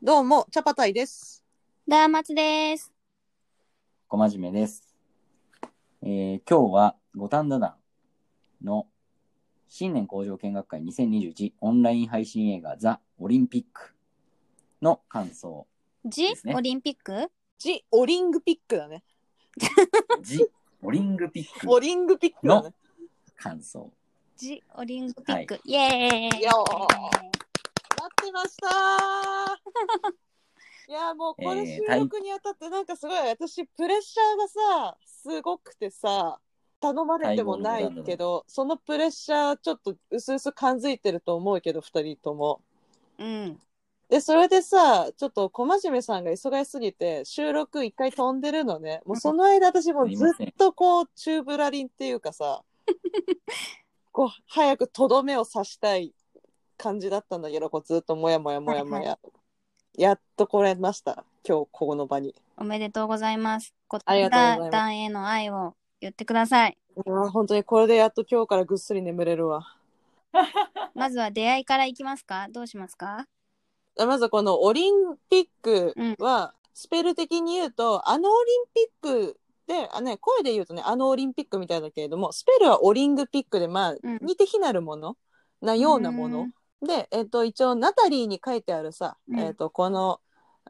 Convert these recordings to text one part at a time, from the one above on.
どうも、チャパタイです。ダーマツです。小真面目です。えー今日は五反田団の新年工場見学会2021オンライン配信映画ザ・オリンピックの感想、ジ、ですねオリンピック？ジ・オリングピックだね。ジ・オリングピックオリングピックだね。感想。ジ、オリンピック。イエーー待ってました。ー いやもうこれ収録にあたってなんかすごい私プレッシャーがさすごくてさ頼まれてもないけどそのプレッシャーちょっとうすうす感づいてると思うけど2人とも。うん。でそれでさちょっと小真面目さんが忙しすぎて収録一回飛んでるのね。もうその間私もうずっとこうチューブラリンっていうかさ こう早くとどめを刺したい感じだったんだけどこうずっともやもやもやもや、はいやっと来れました。今日ここの場に。おめでとうございます。こありがとうございます。団への愛を言ってください。いやー本当にこれでやっと今日からぐっすり眠れるわ。まずは出会いからいきますか？どうしますか？まずこのオリンピックは、スペル的に言うとあのオリンピックであ、ね、声で言うとねあのオリンピックみたいだけれどもスペルはオリングピックでまあ、うん。似て非なるものなようなもの、で、えっと一応ナタリーに書いてあるさ、うん。えっとこの、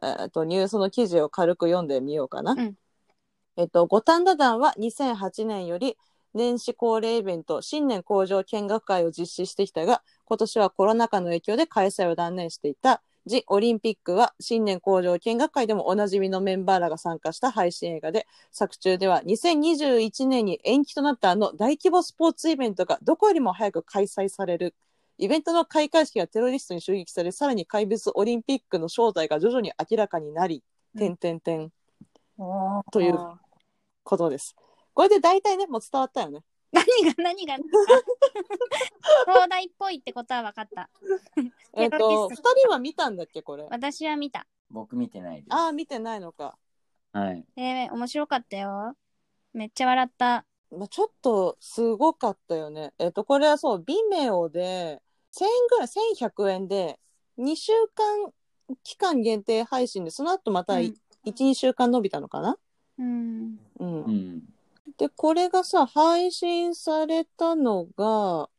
えっとニュースの記事を軽く読んでみようかな。うん。えっと五反田団は2008年より年始恒例イベント新年工場見学会を実施してきたが今年はコロナ禍の影響で開催を断念していた。ジ・オリンピックは新年工場見学会でもおなじみのメンバーらが参加した配信映画で作中では2021年に延期となったあの大規模スポーツイベントがどこよりも早く開催されるイベントの開会式がテロリストに襲撃されさらに怪物オリンピックの正体が徐々に明らかになり、うん点点点ということですこれで大体ねもう伝わったよね何が 何が？東大っぽいってことは分かった。えっ、と二人は見たんだっけこれ？私は見た。僕見てないです。ああ見てないのかはい。えー、面白かったよ。めっちゃ笑った。まあ、ちょっとすごかったよね。えっ、と、これはそう、ビメオで、1000円ぐらい、1100円で、2週間期間限定配信で、その後またうん1、2週間伸びたのかな？うん。うん。うん。で、これがさ、配信されたのが、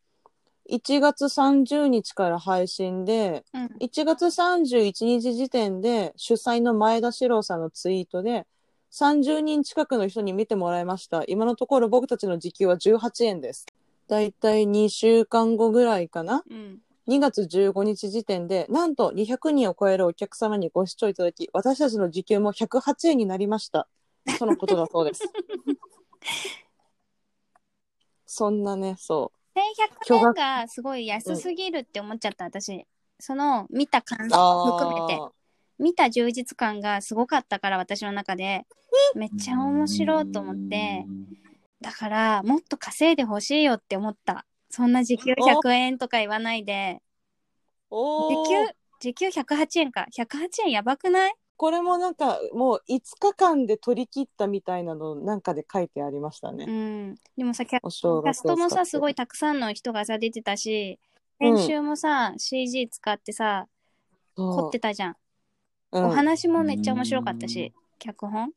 1月30日から配信で、うん。1月31日時点で主催の前田史郎さんのツイートで30人近くの人に見てもらいました今のところ僕たちの時給は18円ですだいたい2週間後ぐらいかな？うん。2月15日時点でなんと200人を超えるお客様にご視聴いただき私たちの時給も108円になりました。とのことだそうです。そんなねそ1100円がすごい安すぎるって思っちゃった、私。その見た感含めて。見た充実感がすごかったから私の中で。めっちゃ面白いと思ってだからもっと稼いでほしいよって思った。そんな時給100円とか言わないで。お時ー給時給108円か。108円やばくない？これもなんかもう5日間で取り切ったみたいなのなんかで書いてありましたね。うん。でもさキャストもさすごい。いたくさんの人がさ出てたしうん。編集もさ、CG 使ってさ凝ってたじゃん、うん。お話もめっちゃ面白かったし脚本？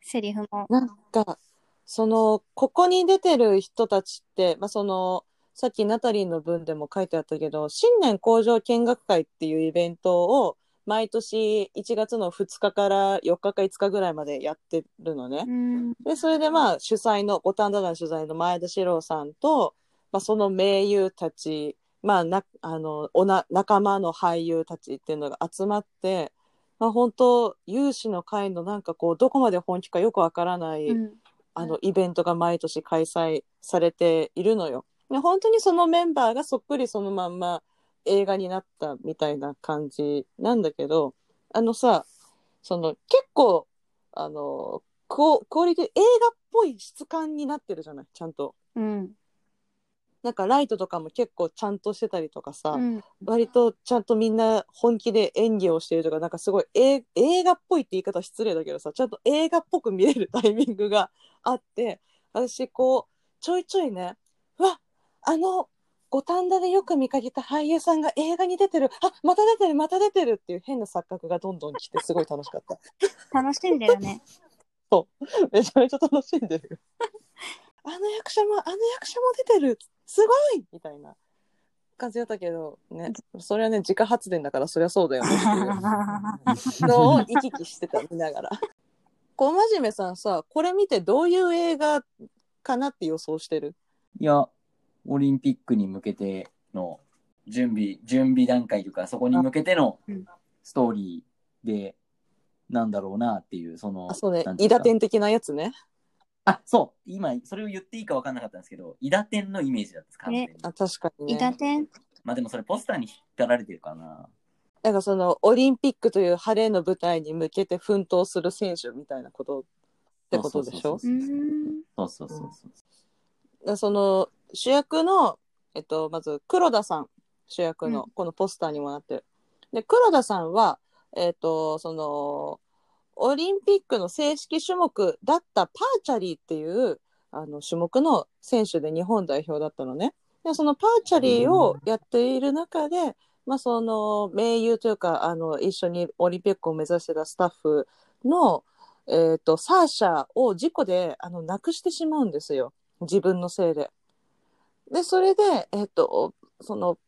セリフも。なんかそのここに出てる人たちって、まあ、そのさっきナタリーの文でも書いてあったけど新年工場見学会っていうイベントを毎年1月の2日から4日か5日ぐらいまでやってるのね。うんでそれでまあ主催の五反田団主催の前田史郎さんと、まあ、その名優たち、まあ、なあのおな仲間の俳優たちっていうのが集まって、まあ、本当有志の会のなんかこうどこまで本気かよくわからない、うんあのイベントが毎年開催されているのよ。で本当にそのメンバーがそっくりそのまんま映画になったみたいな感じなんだけどあのさその結構あのクオクオリティ映画っぽい質感になってるじゃないちゃんと。うんなんかライトとかも結構ちゃんとしてたりとかさ、うん。割とちゃんとみんな本気で演技をしているとかなんかすごいえ映画っぽいって言い方失礼だけどさちゃんと映画っぽく見れるタイミングがあって私こうちょいちょいねうわあの五反田でよく見かけた俳優さんが映画に出てる。あまた出てるまた出てるっていう変な錯覚がどんどん来てすごい楽しかった。楽しんでるね。めちゃめちゃ楽しんでるよ。あの役者もあの役者も出てるすごい！みたいな感じだったけどね。それはね自家発電だからそりゃそうだよね。っていうのを行き来してた見ながら。小真面目さんさこれ見てどういう映画かなって予想してる？いや、オリンピックに向けての準備、準備段階というか、そこに向けてのうん。ストーリーで、なんだろうなっていう、その、あそうね。なんていうか。伊田天的なやつねあ、そう、今、それを言っていいか分かんなかったんですけど、伊田天のイメージだったんです、完全に。あ確かに伊ね達天まあでもそれポスターに引っ張られてるかな。なんかそのオリンピックという晴れの舞台に向けて奮闘する選手みたいなことってことでしょ？そうそう。そうそうそうそう。だからその主役の、えっと、まず黒田さん主役のうんこのポスターにもなってる。で黒田さんは、えっと、そのオリンピックの正式種目だったパーチャリーっていうあの種目の選手で日本代表だったのね。でそのパーチャリーをやっている中で、まあ、その盟友というかあの一緒にオリンピックを目指してたスタッフの、えっとサーシャを事故であの亡くしてしまうんですよ自分のせいで。でそれで、えっとその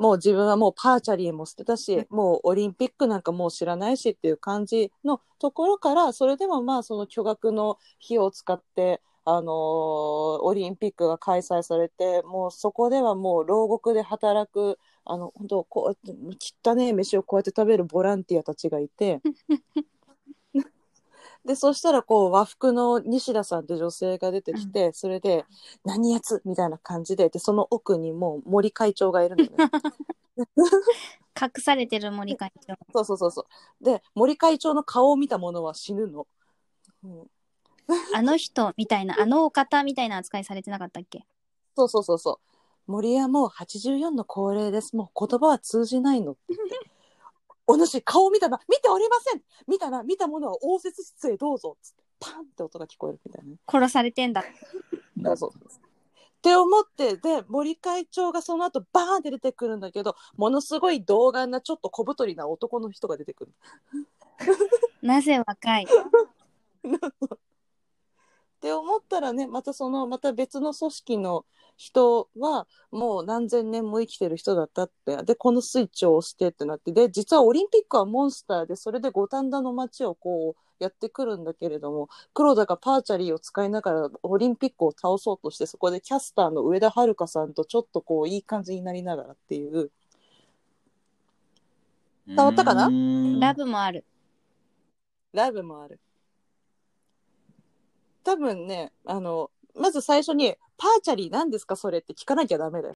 もう自分はもうパーチャリーも捨てたし、もうオリンピックなんかもう知らないしっていう感じのところからそれでもまあその巨額の費用を使ってあのーオリンピックが開催されてもうそこではもう牢獄で働くあの本当こうやって汚ねえ飯をこうやって食べるボランティアたちがいて でそしたらこう和服の西田さんって女性が出てきて、それで「何やつ?」みたいな感じででその奥にもう森会長がいるのね。隠されてる森会長。そうそうそうそう。で森会長の顔を見た者は死ぬの。うんあの人みたいな、あのお方みたいな扱いされてなかったっけ？そうそうそうそう。森はもう84の高齢です。もう言葉は通じないのって言って。お主、顔を見たな。見ておりません。見たな。見たものは応接室へどうぞ。つって、パンって音が聞こえるみたいなね。殺されてんだ。そうそう。って思って、で、森会長がその後バーンって出てくるんだけど、ものすごい童顔な、ちょっと小太りな男の人が出てくる。なぜ若い？って思ったらねまたそのまた別の組織の人はもう何千年も生きてる人だったってでこのスイッチを押してってなってで実はオリンピックはモンスターでそれで五反田の街をこうやってくるんだけれども黒田がパーチャリーを使いながらオリンピックを倒そうとしてそこでキャスターの上田遥さんとちょっとこういい感じになりながらっていう伝わったかな？ラブもある。ラブもある。多分ね、あの、まず最初に、パーチャリー何ですかそれって聞かなきゃダメだよ。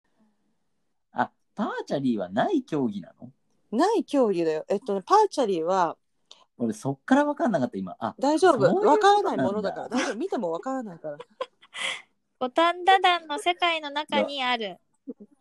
あ、パーチャリーはない競技なの？ない競技だよ。えっとね、パーチャリーは俺そっから分かんなかった今。あ、大丈夫。そういうことわからないものなんだだから。大丈夫。見てもわからないから。五反田団の世界の中にある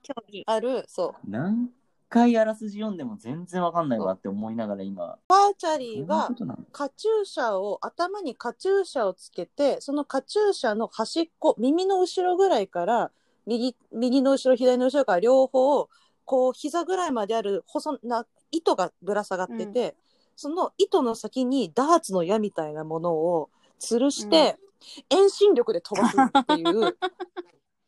競技。ある、そう。何回あらすじ読んでも全然分かんないわって思いながら今。パーチャリーはカチューシャを、頭にカチューシャをつけて、そのカチューシャの端っこ、耳の後ろぐらいから、右、右の後ろ、左の後ろから両方、こう、膝ぐらいまである細な糸がぶら下がってて、その糸の先にダーツの矢みたいなものを吊るして、遠心力で飛ばすっていう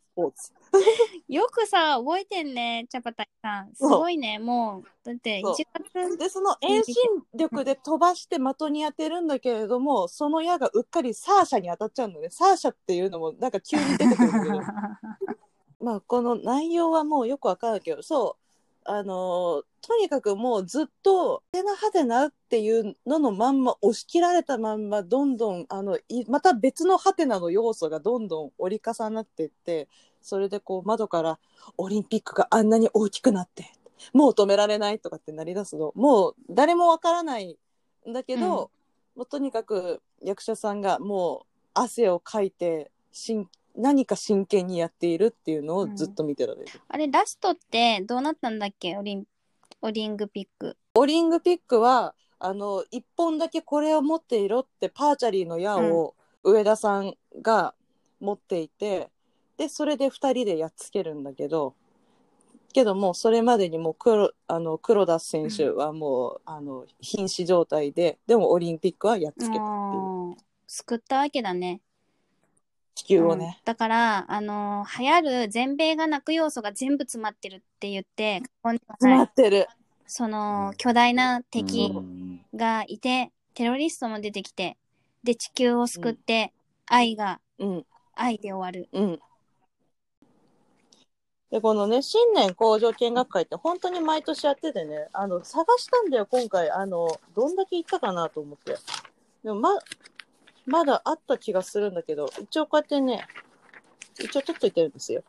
スポーツ。よくさ、覚えてんね、チャパタイさん。すごいね、もう。だってそう1月、で、その遠心力で飛ばして的に当てるんだけれども、その矢がうっかりサーシャに当たっちゃうのね。サーシャっていうのもなんか急に出てくるんだけど。まあ、この内容はもうよくわかるけど、そう。あのーとにかくもうずっと、はてなはてなっていうののまんま、押し切られたまんま、どんどん、あの、いまた別のはてなの要素がどんどん折り重なっていって、それでこう窓からオリンピックがあんなに大きくなって、もう止められないとかってなりだすの、もう誰もわからないんだけど、もうとにかく役者さんがもう汗をかいて、しん何か真剣にやっているっていうのをずっと見てられる。あれ、ラストってどうなったんだっけ？オリン、オリングピック。オリングピックはあの一本だけこれを持っていろってパーチャリーの矢を上田さんが持っていて、でそれで2人でやっつけるんだけどけどもそれまでにもう黒あの黒田選手はもう、あの瀕死状態ででもオリンピックはやっつけたっていう救ったわけだね。地球をねうん、だから、あのー流行る全米が泣く要素が全部詰まってるって言って、詰まってる、その巨大な敵うんがいて、テロリストも出てきて、で、地球を救って、愛が、うん愛で終わる。うん。で、このね、新年工場見学会って本当に毎年やっててね、あの、探したんだよ、今回。あの、どんだけ行ったかなと思って。でも、ま、まだあった気がするんだけど、一応こうやってね、一応取っといてるんですよ。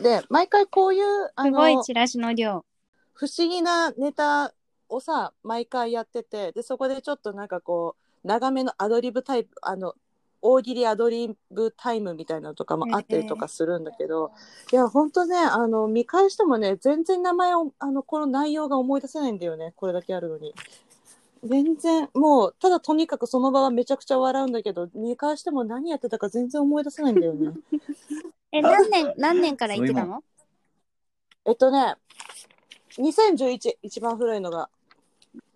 で、毎回こういう、あすごいの、チラシの量。不思議なネタをさ、毎回やってて、で、そこでちょっとなんかこう、長めのアドリブタイプ、あの、大喜利アドリブタイムみたいなのとかもあったりとかするんだけど、いや、ほんとね、あの、見返してもね、全然名前を、あの、この内容が思い出せないんだよね、これだけあるのに。全然、もう、ただとにかくその場はめちゃくちゃ笑うんだけど、見返しても何やってたか全然思い出せないんだよね。え、何年、何年から言ってたの？えっとね、2011、一番古いのが。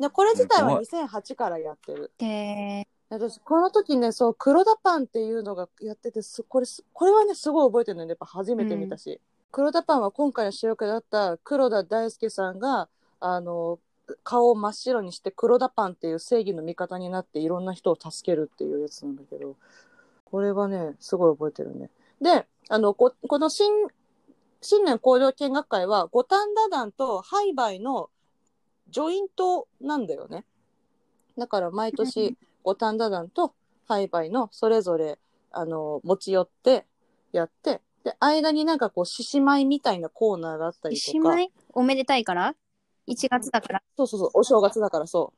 で、これ自体は2008からやってる。で、私、この時ね、そう、黒田パンっていうのがやってて、すこれす、これはね、すごい覚えてるのよね。やっぱ初めて見たし。黒田パンは今回の主役だった黒田大輔さんが、あの、顔を真っ白にして黒田パンっていう正義の味方になっていろんな人を助けるっていうやつなんだけど、これはね、すごい覚えてるね。で、あの、ここの新、新年工場見学会は、五反田団とハイバイのジョイントなんだよね。だから毎年、五反田団とハイバイのそれぞれ、あの、持ち寄ってやって、で、間になんかこう、獅子舞みたいなコーナーがあったりとか。獅子舞？おめでたいから？?1 月だから。そうそうそう、お正月だからそ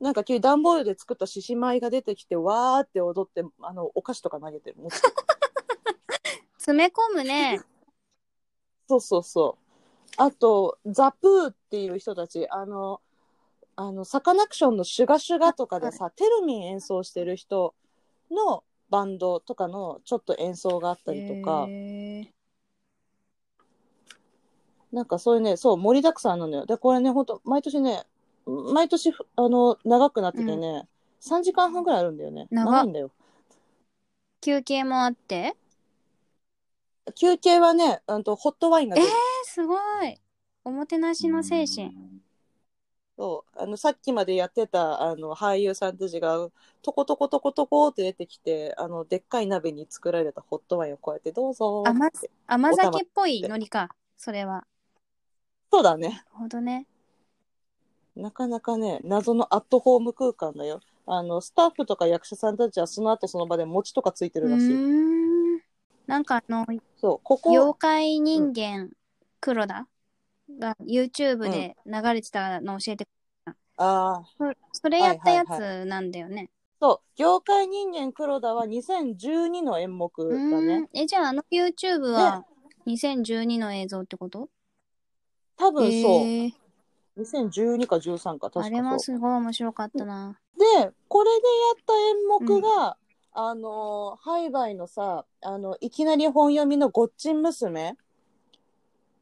う。なんか急に段ボールで作った獅子舞が出てきて、わーって踊って、あの、お菓子とか投げてる。詰め込むね。そうそうそう。あと、ザ・プーっていう人たち、あの、あの、サカナクションのシュガシュガとかでさ、テルミン演奏してる人のバンドとかのちょっと演奏があったりとか、へーなんかそういうね、そう、盛りだくさんなのよ。で、これね、ほんと、毎年ね、毎年、あの、長くなっててね、3時間半くらいあるんだよね。長いんだよ。休憩もあって？休憩はね、うんと、ホットワインが出る。えすごい。おもてなしの精神。そう、あの、さっきまでやってた、あの、俳優さんたちが、とことことことこって出てきて、あの、でっかい鍋に作られたホットワインをこうやって、どうぞー甘って。甘酒っぽいのりか。それは。そうだね。ほどね。なかなかね、謎のアットホーム空間だよ。あの、スタッフとか役者さんたちはその後その場で餅とかついてるらしい。ん。なんかあの、そう、ここ、妖怪人間黒田が YouTube で流れてたの教えて、ああ、そそれやったやはいつなんだよね。そう、妖怪人間黒田は2012の演目だうーねん。。え、じゃああの YouTube は2012の映像ってこと？多分そう。へー2012か13か、確かそう。あれもすごい面白かったな。で、これでやった演目が、あの、ハイバイのさ、あの、いきなり本読みのごっちん娘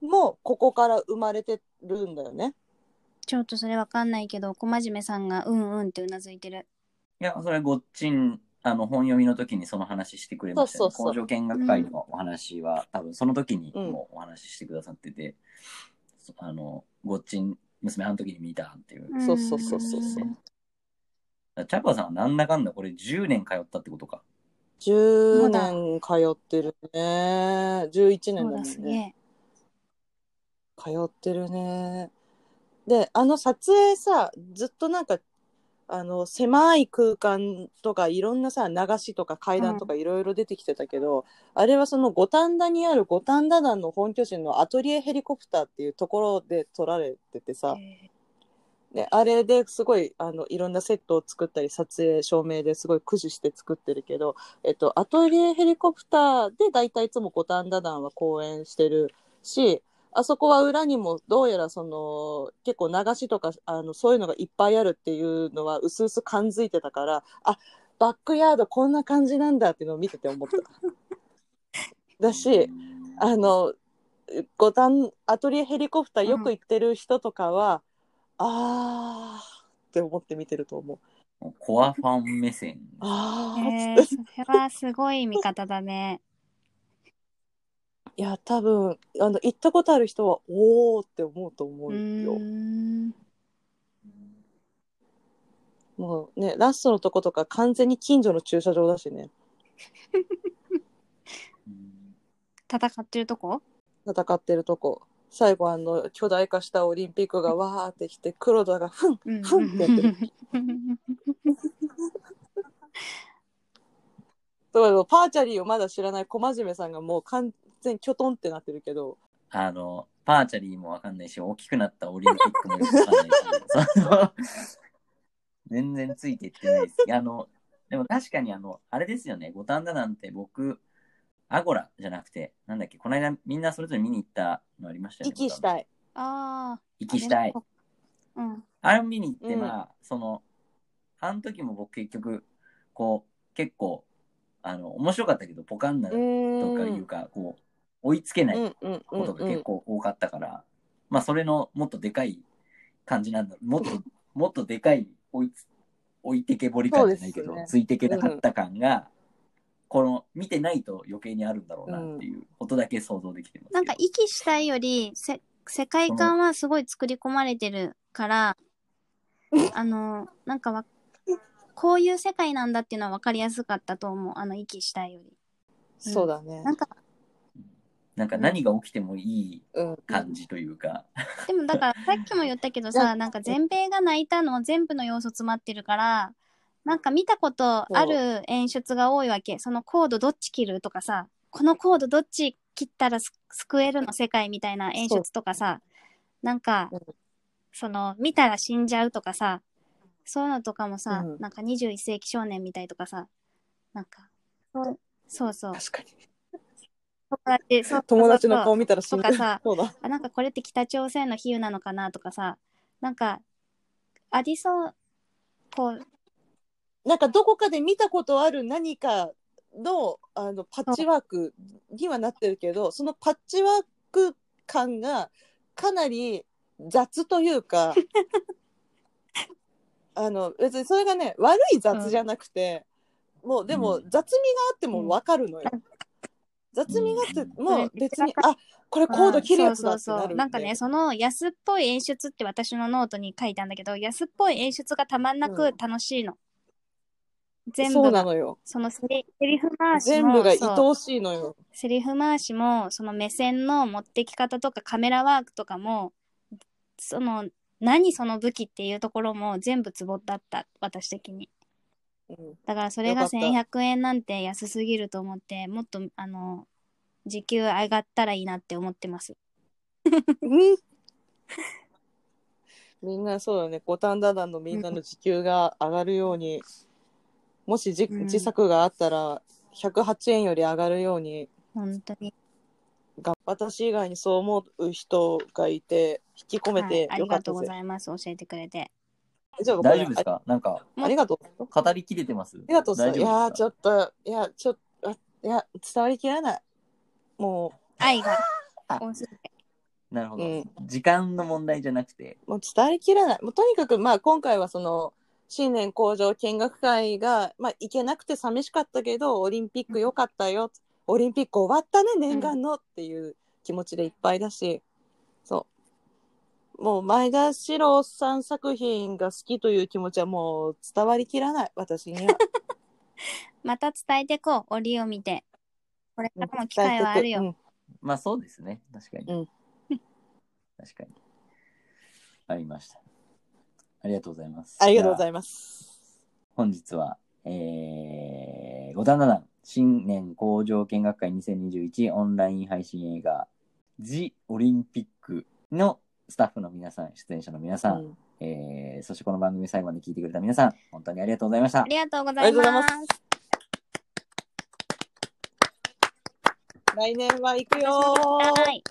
も、ここから生まれてるんだよね。ちょっとそれわかんないけど、小真面目さんがうんうんってうなずいてる。いや、それごっちん、あの、本読みの時にその話してくれましたよ、ね。そうそうそう工場見学会のお話は、多分その時にうんもうお話ししてくださってて、そあの、ごっちん娘あの時に見たっていう。そうそうそうそうそううんチャパさんはなんだかんだこれ10年通ったってことか。10年通ってるね。11年だすね。え。通ってるね。で、あの撮影さ、ずっとなんか、あの、狭い空間とか、いろんなさ、流しとか階段とかいろいろ出てきてたけど、あれはその五反田にある五反田団の本拠地のアトリエヘリコプターっていうところで撮られててさ、へで、あれですごい、あの、いろんなセットを作ったり、撮影、照明ですごい駆使して作ってるけど、えっと、アトリエヘリコプターで大体いつも五反田団は公演してるし、あそこは裏にもどうやらその、結構流しとか、あの、そういうのがいっぱいあるっていうのは、うすうす感づいてたから、あ、バックヤードこんな感じなんだっていうのを見てて思った。だし、あの、五反アトリエヘリコプターよく行ってる人とかは、あーって思って見てると思う。コアファン目線。あへーっつって。えそれはすごい見方だね。いや、多分、あの、行ったことある人は、おーって思うと思ううよ。もうね、ラストのとことか完全に近所の駐車場だしね。う ん戦ってるとこ？戦ってるとこ。最後あの、巨大化したオリンピックがわーってきて、黒田がふん、うんふんってやってる。だからパーチャリーをまだ知らない小真面目さんがもう完全にキョトンってなってるけど、あの、パーチャリーもわかんないし、大きくなったオリンピックもよくわかんないし、その全然ついていってないです。あの、でも確かにあの、あれですよね、五反田なんて僕、アゴラじゃなくて、なんだっけ、この間みんなそれぞれ見に行ったのありましたよね。息したい。ああ。息したい。うん。あれを見に行って、うんまあ、その、あの時も僕結局、こう、結構、あの、面白かったけど、ポカンなうとか。いうか、こう、追いつけないうんうんうんことが結うん。構多かったから、まあ、それのもっとでかい感じなんだ。もっと、もっとでかい追いつ、置いてけぼり感じゃないけど、ねついてけなかった感が、この、見てないと余計にあるんだろうなっていうことだけ想像できてますけど。なんか息したいよりせ世界観はすごい作り込まれてるから、あの、なんかわ、こういう世界なんだっていうのは分かりやすかったと思う。あの、息したいより。そうだねな。んか、なんか何が起きてもいいうん。感じというか、でもだからさっきも言ったけどさ、なんか全米が泣いたの全部の要素詰まってるから、なんか見たことある演出が多いわけ。そのコードどっち切るとかさ、このコードどっち切ったらす救えるの世界みたいな演出とかさ、なんかうん、その見たら死んじゃうとかさ、そういうのとかもさ、うんなんか21世紀少年みたいとかさ、なんか、そうそうそう。確かに。友達そう友達の顔見たら死んでとかさ。そうだ。あなんかこれって北朝鮮の比喩なのかなとかさ。なんかありそう。こう。なんかどこかで見たことある何かのあのパッチワークにはなってるけどそのパッチワーク感がかなり雑というか あの別にそれがね悪い雑じゃなくて、もうでもうん。雑味があっても分かるのよ。雑味があってもう別に、あこれコード切るやつだってそうそうそう。なんかねその安っぽい演出って私のノートに書いたんだけど安っぽい演出がたまんなく楽しいの、全そう部がなのよ。そのセリセリフ回し全も部が愛そうおしいのよ。セリフ回しもその目線の持ってき方とかカメラワークとかもその何その武器っていうところも全部ツボだった私的に。うんだからそれがよかった。1100円なんて安すぎると思ってもっとあの時給上がったらいいなって思ってます。うん。みんなそうだね。五反田団のみんなの時給が上がるように、もしじうん。自作があったら108円より上がるように本当に、が私以外にそう思う人がいて引き込めはいてありがとうございます。教えてくれてじゃあ大丈夫ですか？なんか、あありがとう。語りきれてます？ありがとう。さいやーちょっといやちょっとあいや伝わりきらない。も愛がなるほど、うん。時間の問題じゃなくて、うもう伝わりきらない。もうとにかくまあ今回はその新年工場見学会が、まあ、行けなくて寂しかったけどオリンピック良かったよ、オリンピック終わったね念願のっていう気持ちでいっぱいだし、もう前田史郎さん作品が好きという気持ちはもう伝わりきらない私には。また伝えてこう折を見てこれからも機会はあるよ、うんまあそうですね。確かに。うん 確かに。ありました。ありがとうございます。ありがとうございいます。本日は、えー、五段七新年工場見学会2021オンライン配信映画、ジ・オリンピックのスタッフの皆さん、出演者の皆さん、うん。えー、そしてこの番組最後まで聞いてくれた皆さん、本当にありがとうございました。あ。りがとうございます。来年は行くよー。はい